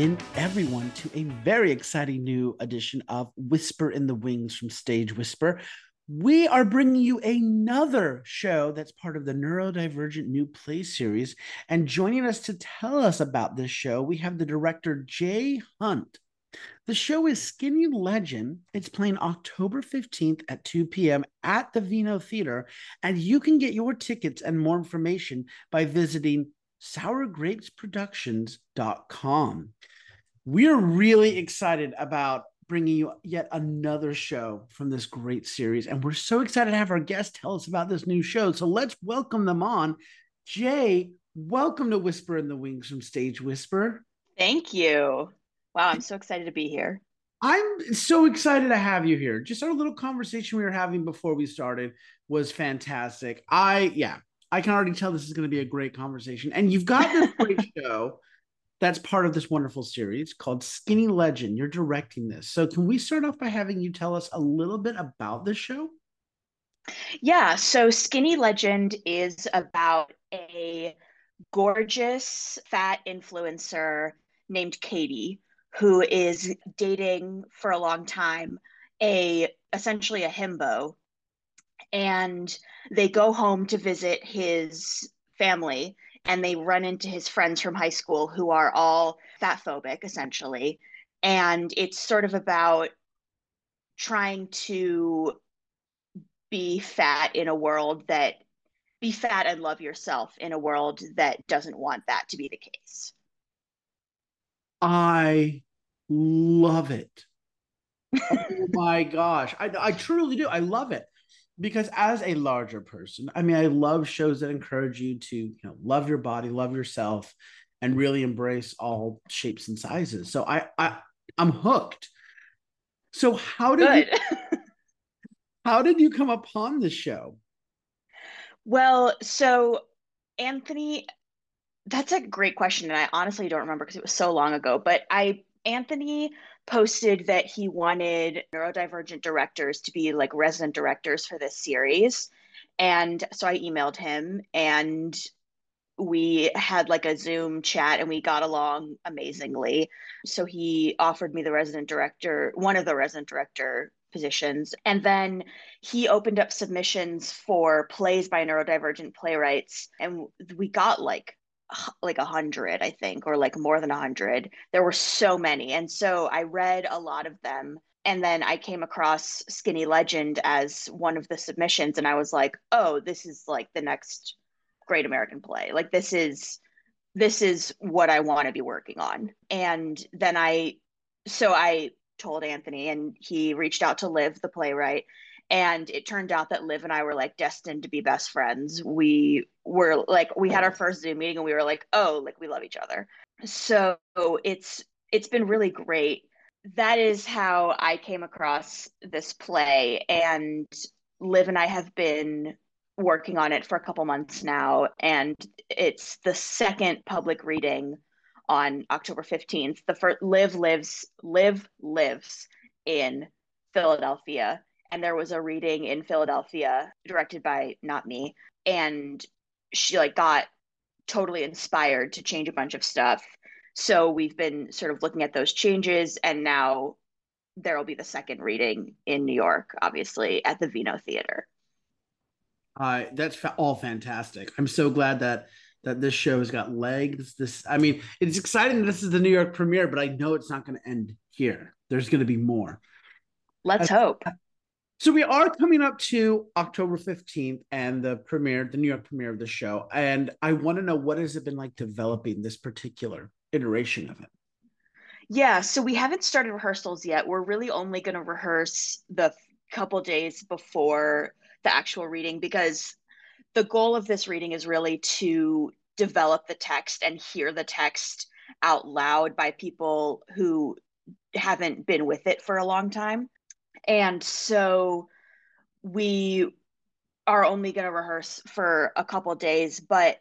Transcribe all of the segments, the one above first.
In, everyone, to a very exciting new edition of Whisper in the Wings from Stage Whisper. We are bringing you another show that's part of the Neurodivergent New Play series. And joining us to tell us about this show, we have the director Jay Hunt. The show is Skinny Legend. It's playing October 15th at 2 p.m. at the Vino Theater. And you can get your tickets and more information by visiting sourgrapesproductions.com. We're really excited about bringing you yet another show from this great series. And we're so excited to have our guests tell us about this new show. So let's welcome them on. Jay, welcome to Whisper in the Wings from Stage Whisper. Thank you. Wow, I'm so excited to be here. I'm so excited to have you here. Just our little conversation we were having before we started was fantastic. I, yeah, I can already tell this is going to be a great conversation. And you've got this great show that's part of this wonderful series called Skinny Legend. You're directing this. So, can we start off by having you tell us a little bit about this show? Yeah. So, Skinny Legend is about a gorgeous fat influencer named Katie who is dating for a long time a essentially a himbo and they go home to visit his family and they run into his friends from high school who are all fat phobic essentially and it's sort of about trying to be fat in a world that be fat and love yourself in a world that doesn't want that to be the case I love it. oh my gosh. I, I truly do. I love it because as a larger person, I mean, I love shows that encourage you to, you know, love your body, love yourself, and really embrace all shapes and sizes. So I, I I'm hooked. So how did you, how did you come upon the show? Well, so Anthony that's a great question. And I honestly don't remember because it was so long ago. But I, Anthony posted that he wanted neurodivergent directors to be like resident directors for this series. And so I emailed him and we had like a Zoom chat and we got along amazingly. So he offered me the resident director, one of the resident director positions. And then he opened up submissions for plays by neurodivergent playwrights. And we got like like a hundred, I think, or like more than a hundred. There were so many. And so I read a lot of them. And then I came across Skinny Legend as one of the submissions. And I was like, oh, this is like the next great American play. Like this is this is what I want to be working on. And then I so I told Anthony and he reached out to Liv, the playwright, and it turned out that liv and i were like destined to be best friends. We were like we had our first zoom meeting and we were like oh like we love each other. So it's it's been really great. That is how i came across this play. And liv and i have been working on it for a couple months now. And it's the second public reading on october 15th the first liv lives liv lives in philadelphia and there was a reading in Philadelphia directed by not me and she like got totally inspired to change a bunch of stuff. So we've been sort of looking at those changes and now there'll be the second reading in New York obviously at the Vino Theater. Uh, that's fa- all fantastic. I'm so glad that that this show has got legs. This I mean it's exciting that this is the New York premiere but I know it's not going to end here. There's going to be more. Let's hope so we are coming up to October 15th and the premiere, the New York premiere of the show. And I want to know what has it been like developing this particular iteration of it? Yeah, so we haven't started rehearsals yet. We're really only going to rehearse the couple days before the actual reading because the goal of this reading is really to develop the text and hear the text out loud by people who haven't been with it for a long time. And so we are only going to rehearse for a couple days, but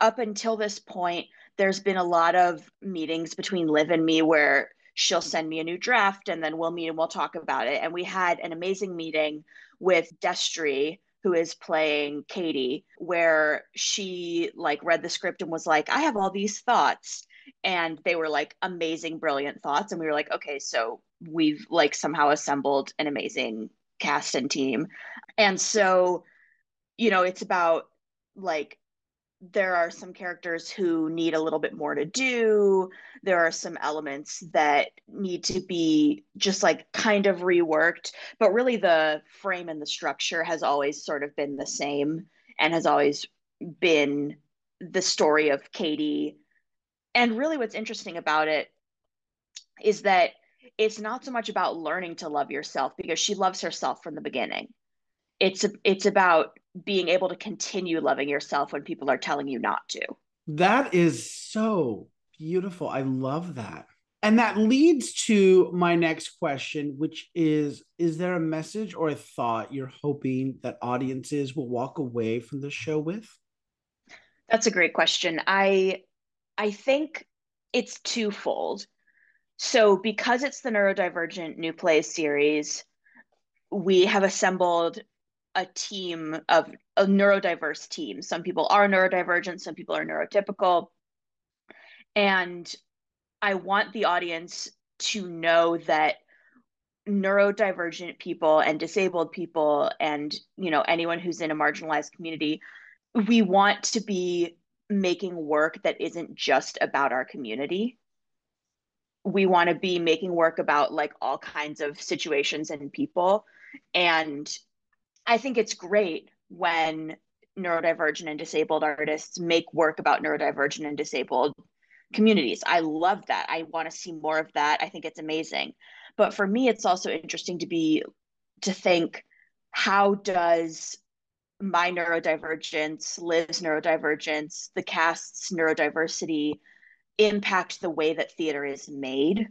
up until this point, there's been a lot of meetings between Liv and me where she'll send me a new draft and then we'll meet and we'll talk about it. And we had an amazing meeting with Destry, who is playing Katie, where she like read the script and was like, I have all these thoughts. And they were like amazing brilliant thoughts and we were like okay so we've like somehow assembled an amazing cast and team and so you know it's about like there are some characters who need a little bit more to do. There are some elements that need to be just like kind of reworked, but really the frame and the structure has always sort of been the same and has always been the story of Katie. And really, what's interesting about it is that it's not so much about learning to love yourself because she loves herself from the beginning. It's it's about being able to continue loving yourself when people are telling you not to. That is so beautiful. I love that. And that leads to my next question, which is Is there a message or a thought you're hoping that audiences will walk away from the show with? That's a great question. I I think it's twofold. So because it's the neurodivergent new plays series, we have assembled a team of a neurodiverse team. Some people are neurodivergent, some people are neurotypical. And I want the audience to know that neurodivergent people and disabled people and you know anyone who's in a marginalized community we want to be making work that isn't just about our community we want to be making work about like all kinds of situations and people and I think it's great when neurodivergent and disabled artists make work about neurodivergent and disabled communities. I love that. I want to see more of that. I think it's amazing. But for me, it's also interesting to be to think how does my neurodivergence, Liv's neurodivergence, the cast's neurodiversity impact the way that theater is made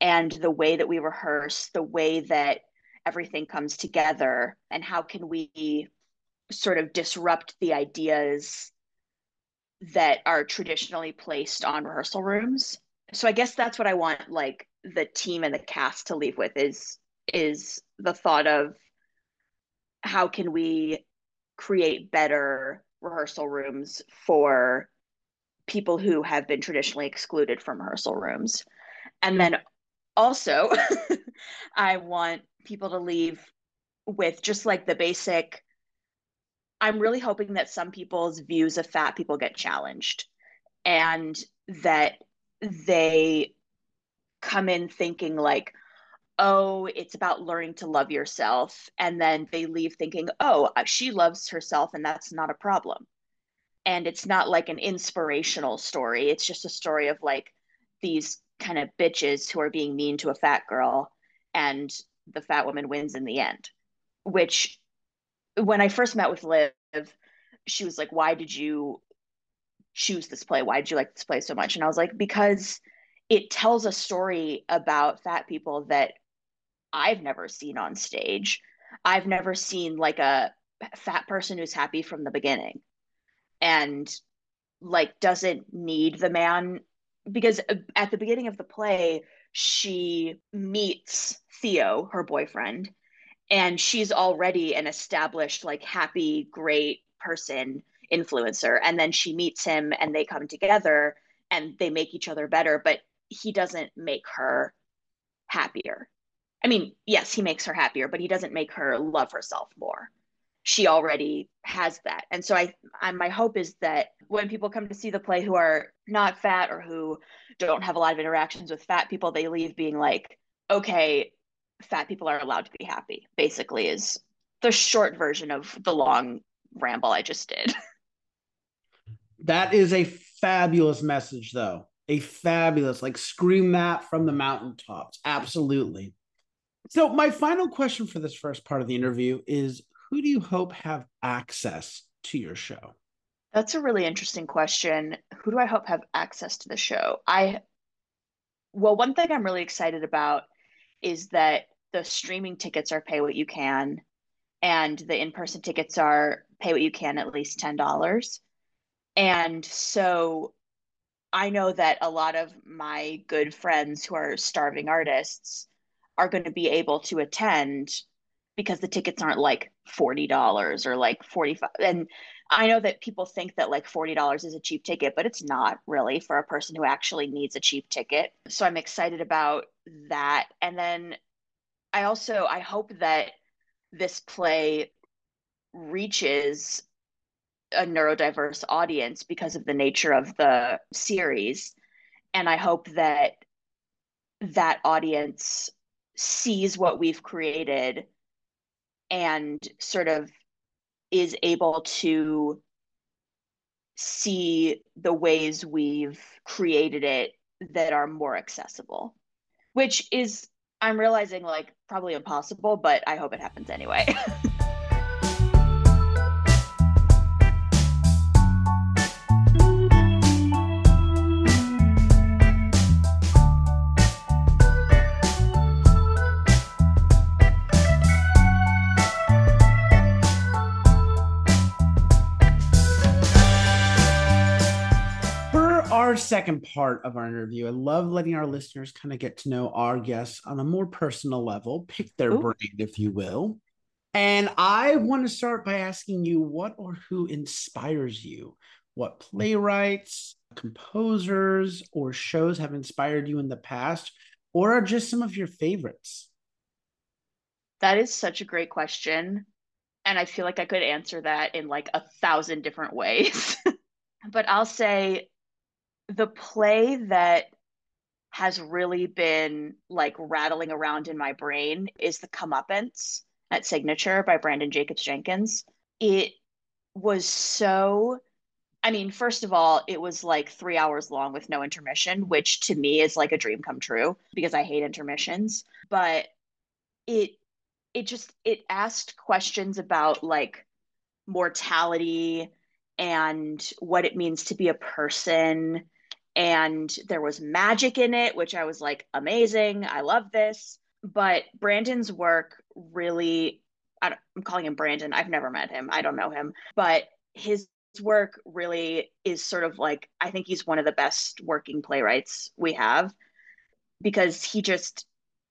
and the way that we rehearse, the way that everything comes together and how can we sort of disrupt the ideas that are traditionally placed on rehearsal rooms. So i guess that's what i want like the team and the cast to leave with is is the thought of how can we create better rehearsal rooms for people who have been traditionally excluded from rehearsal rooms. And then also i want people to leave with just like the basic i'm really hoping that some people's views of fat people get challenged and that they come in thinking like oh it's about learning to love yourself. And then they leave thinking oh uh, she loves herself and that's not a problem. And it's not like an inspirational story. It's just a story of like these kind of bitches who are being mean to a fat girl and the fat woman wins in the end which when i first met with liv she was like why did you choose this play? Why did you like this play so much? And i was like because it tells a story about fat people that i've never seen on stage i've never seen like a fat person who's happy from the beginning and like doesn't need the man because uh, at the beginning of the play she meets Theo, her boyfriend, and she's already an established, like, happy, great person influencer. And then she meets him and they come together and they make each other better, but he doesn't make her happier. I mean, yes, he makes her happier, but he doesn't make her love herself more. She already has that. And so I, I my hope is that when people come to see the play who are not fat or who don't have a lot of interactions with fat people, they leave being like, okay, fat people are allowed to be happy, basically, is the short version of the long ramble I just did. That is a fabulous message, though. A fabulous, like, scream that from the mountaintops. Absolutely. So, my final question for this first part of the interview is Who do you hope have access to your show? That's a really interesting question. Who do I hope have access to the show? I, well, one thing I'm really excited about is that the streaming tickets are pay what you can, and the in person tickets are pay what you can at least $10. And so I know that a lot of my good friends who are starving artists are going to be able to attend because the tickets aren't like $40 or like 45 and I know that people think that like $40 is a cheap ticket, but it's not really for a person who actually needs a cheap ticket. So I'm excited about that. And then I also I hope that this play reaches a neurodiverse audience because of the nature of the series and I hope that that audience sees what we've created and sort of is able to see the ways we've created it that are more accessible, which is, I'm realizing, like probably impossible, but I hope it happens anyway. second part of our interview, I love letting our listeners kind of get to know our guests on a more personal level, pick their Ooh. brain, if you will. And I want to start by asking you what or who inspires you? What playwrights, composers, or shows have inspired you in the past, or are just some of your favorites? That is such a great question. And I feel like I could answer that in like a thousand different ways. but I'll say the play that has really been like rattling around in my brain is the comeuppance at signature by Brandon jacobs-jenkins it was so i mean first of all it was like three hours long with no intermission which to me is like a dream come true because i hate intermissions. But it it just it asked questions about like mortality and what it means to be a person and there was magic in it which i was like amazing. I love this. But Brandon's work really I am calling him Brandon. i've never met him. I don't know him. But his work really is sort of like i think he's one of the best working playwrights we have because he just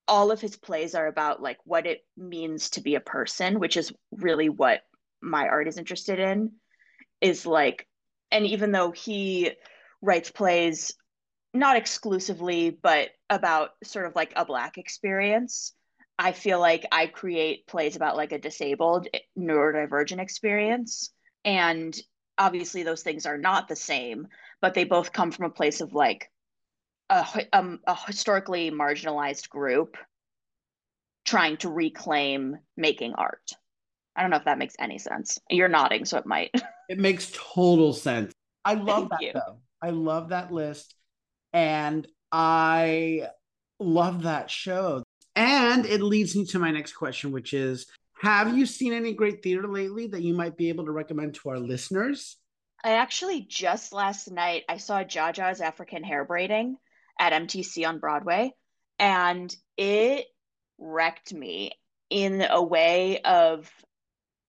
all of his plays are about like what it means to be a person which is really what my art is interested in is like and even though he writes plays not exclusively but about sort of like a black experience. I feel like i create plays about like a disabled neurodivergent experience. And obviously those things are not the same but they both come from a place of like a, um, a historically marginalized group trying to reclaim making art. I don't know if that makes any sense. You're nodding so it might. It makes total sense. I love Thank that you. though I love that list. And I love that show. And it leads me to my next question, which is Have you seen any great theater lately that you might be able to recommend to our listeners? I actually just last night I saw Jaja's African hair braiding at MTC on Broadway, and it wrecked me in a way of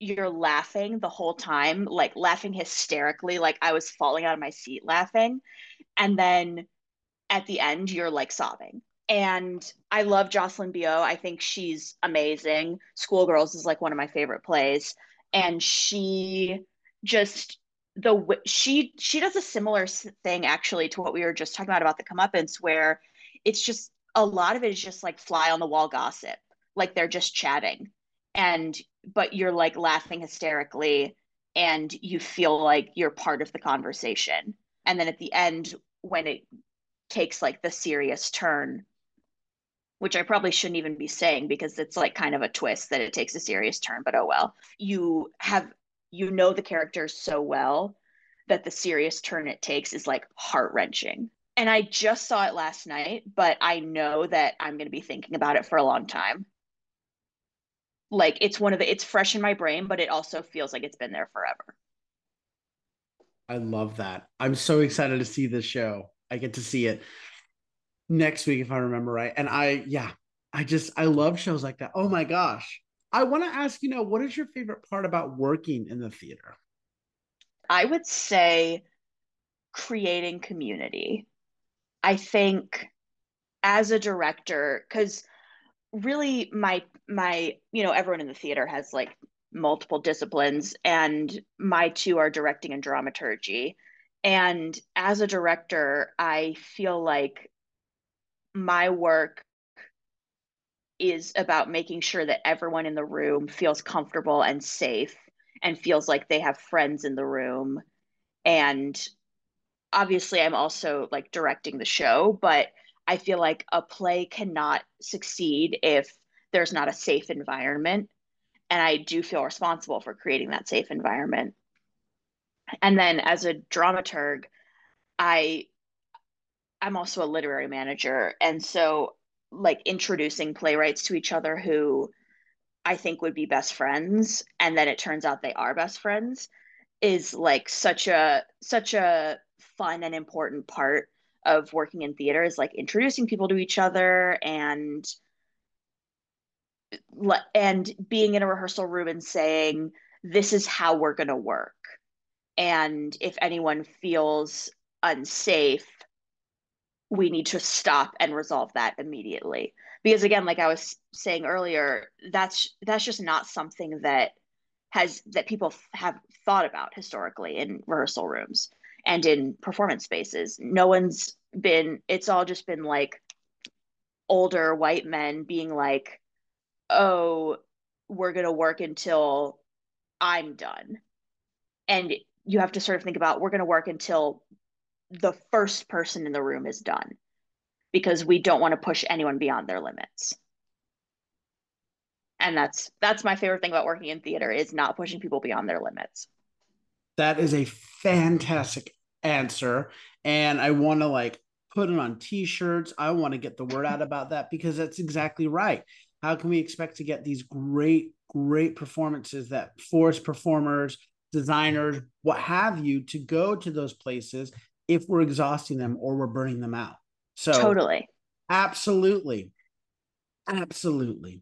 you're laughing the whole time, like laughing hysterically, like I was falling out of my seat laughing. And then at the end, you're like sobbing. And I love Jocelyn Bioh. I think she's amazing. Schoolgirls is like one of my favorite plays. And she just the she she does a similar thing actually to what we were just talking about about the comeuppance, where it's just a lot of it is just like fly on the wall gossip, like they're just chatting, and but you're like laughing hysterically and you feel like you're part of the conversation. And then at the end, when it takes like the serious turn, which I probably shouldn't even be saying because it's like kind of a twist that it takes a serious turn, but oh well. You have, you know, the characters so well that the serious turn it takes is like heart wrenching. And I just saw it last night, but I know that I'm going to be thinking about it for a long time like it's one of the it's fresh in my brain but it also feels like it's been there forever. I love that. I'm so excited to see this show. I get to see it next week if i remember right. And i yeah i just i love shows like that. Oh my gosh. I want to ask you know what is your favorite part about working in the theater? I would say creating community. I think as a director because really my my, you know, everyone in the theater has like multiple disciplines, and my two are directing and dramaturgy. And as a director, I feel like my work is about making sure that everyone in the room feels comfortable and safe and feels like they have friends in the room. And obviously, I'm also like directing the show, but I feel like a play cannot succeed if there's not a safe environment. And I do feel responsible for creating that safe environment. And then as a dramaturg, I I'm also a literary manager. And so like introducing playwrights to each other who I think would be best friends and then it turns out they are best friends is like such a such a fun and important part of working in theater is like introducing people to each other and and being in a rehearsal room and saying this is how we're going to work. And if anyone feels unsafe we need to stop and resolve that immediately. Because again like i was saying earlier that's that's just not something that has that people have thought about historically in rehearsal rooms and in performance spaces. No one's been it's all just been like older white men being like oh we're going to work until i'm done. And you have to sort of think about we're going to work until the first person in the room is done because we don't want to push anyone beyond their limits. And that's that's my favorite thing about working in theater is not pushing people beyond their limits. That is a fantastic answer. And i want to like put it on t-shirts. I want to get the word out about that because that's exactly right how can we expect to get these great great performances that force performers designers what have you to go to those places if we're exhausting them or we're burning them out. So totally. Absolutely. Absolutely.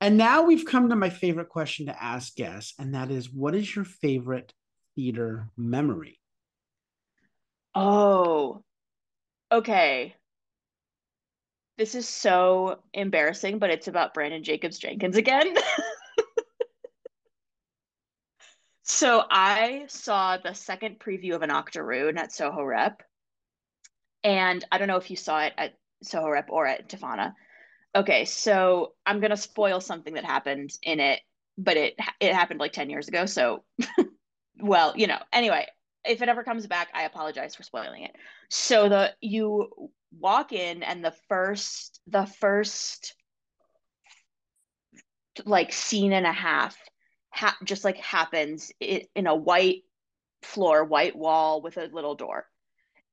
And now we've come to my favorite question to ask guests, and that is what is your favorite theater memory? Oh, okay. This is so embarrassing, but it's about Brandon Jacobs-Jenkins again. So I saw the second preview of an Octoroon at Soho Rep. And I don't know if you saw it at Soho Rep or at TFANA. Okay, so I'm gonna spoil something that happened in it, but it it happened like 10 years ago. So well, you know, anyway, if it ever comes back, I apologize for spoiling it. So the you walk in and the first the first like scene and a half ha- just like happens in a white floor, white wall with a little door.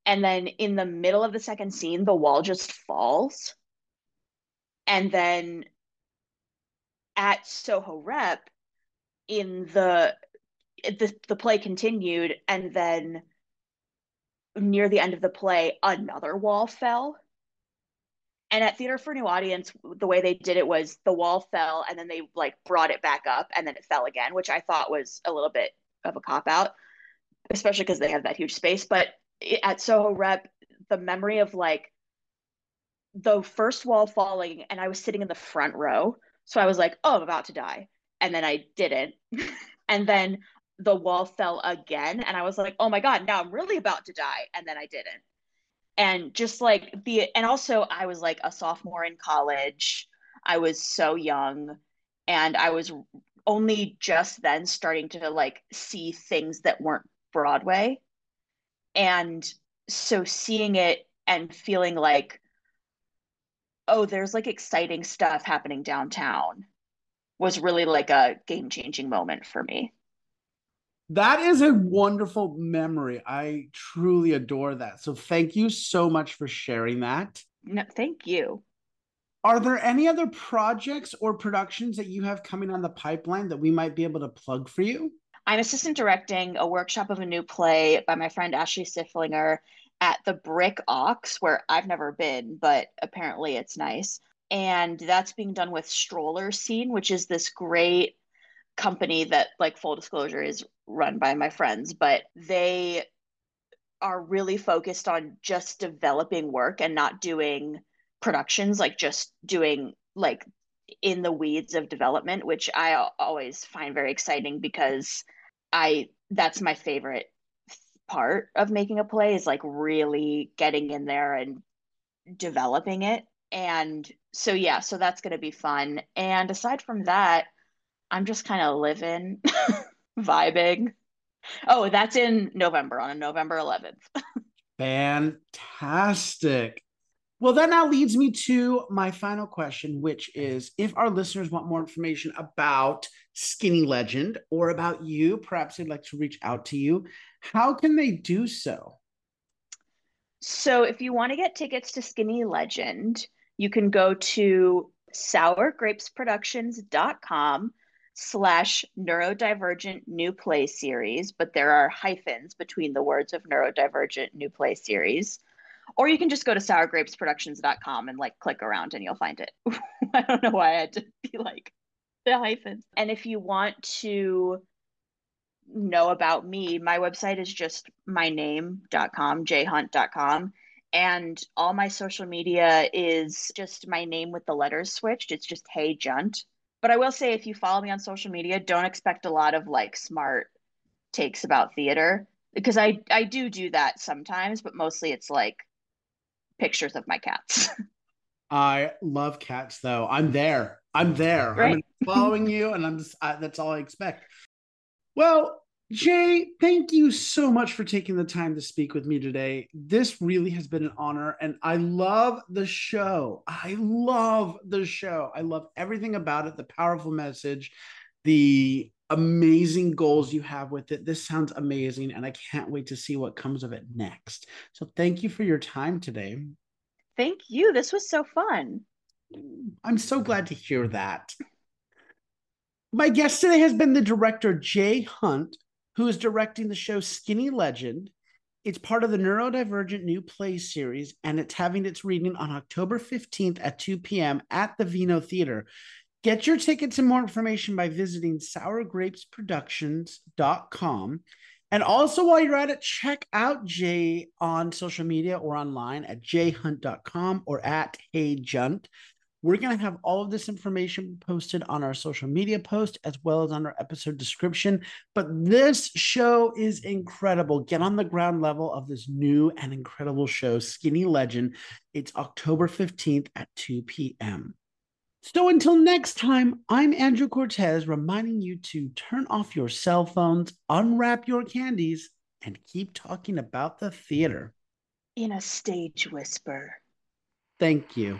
And then in the middle of the second scene, the wall just falls. And then at Soho Rep, in the the, the play continued, and then near the end of the play, another wall fell. And at Theater for New Audience, the way they did it was the wall fell and then they like brought it back up and then it fell again, which I thought was a little bit of a cop out, especially because they have that huge space. But at Soho Rep, the memory of like the first wall falling and I was sitting in the front row. So I was like, oh, I'm about to die. And then I didn't. and then the wall fell again. And I was like, oh my God, now I'm really about to die. And then I didn't and just like be and also I was like a sophomore in college. I was so young and I was only just then starting to like see things that weren't Broadway. And so seeing it and feeling like oh, there's like exciting stuff happening downtown was really like a game changing moment for me. That is a wonderful memory. I truly adore that. So thank you so much for sharing that. No, thank you. Are there any other projects or productions that you have coming on the pipeline that we might be able to plug for you? I'm assistant directing a workshop of a new play by my friend Ashley Siflinger at the Brick Ox, where I've never been, but apparently it's nice. And that's being done with Stroller Scene, which is this great company that like full disclosure is run by my friends but they are really focused on just developing work and not doing productions like just doing like in the weeds of development, which I always find very exciting because I that's my favorite part of making a play is like really getting in there and developing it. And so yeah, so that's going to be fun. And aside from that, I'm just kind of living, vibing. Oh, that's in November on November 11th. Fantastic. Well, that now leads me to my final question, which is if our listeners want more information about Skinny Legend or about you, perhaps they'd like to reach out to you, how can they do so? So, if you want to get tickets to Skinny Legend, you can go to sourgrapesproductions.com slash neurodivergent new play series, but there are hyphens between the words of neurodivergent new play series or you can just go to sourgrapesproductions.com and like click around and you'll find it. I don't know why I had to be like the hyphens. And if you want to know about me, my website is just my name.com, jayehunt.com. And all my social media is just my name with the letters switched. It's just Hey Junt. But I will say, if you follow me on social media, don't expect a lot of like smart takes about theater because I I do do that sometimes, but mostly it's like pictures of my cats. I love cats, though. I'm there. I'm there. Right. I'm following you, and I'm just I, that's all I expect. Well, Jay, thank you so much for taking the time to speak with me today. This really has been an honor, and I love the show. I love the show. I love everything about it the powerful message, the amazing goals you have with it. This sounds amazing, and I can't wait to see what comes of it next. So, thank you for your time today. Thank you. This was so fun. I'm so glad to hear that. My guest today has been the director Jay Hunt, who is directing the show Skinny Legend. It's part of the Neurodivergent New Play series, and it's having its reading on October 15th at 2 p.m. at the Vino Theater. Get your tickets and more information by visiting sourgrapesproductions.com. And also, while you're at it, check out Jay on social media or online at jayehunt.com or at hayejunt. We're going to have all of this information posted on our social media post as well as on our episode description. But this show is incredible. Get on the ground level of this new and incredible show, Skinny Legend. It's October 15th at 2 p.m. So until next time, I'm Andrew Cortez reminding you to turn off your cell phones, unwrap your candies, and keep talking about the theater. In a stage whisper. Thank you.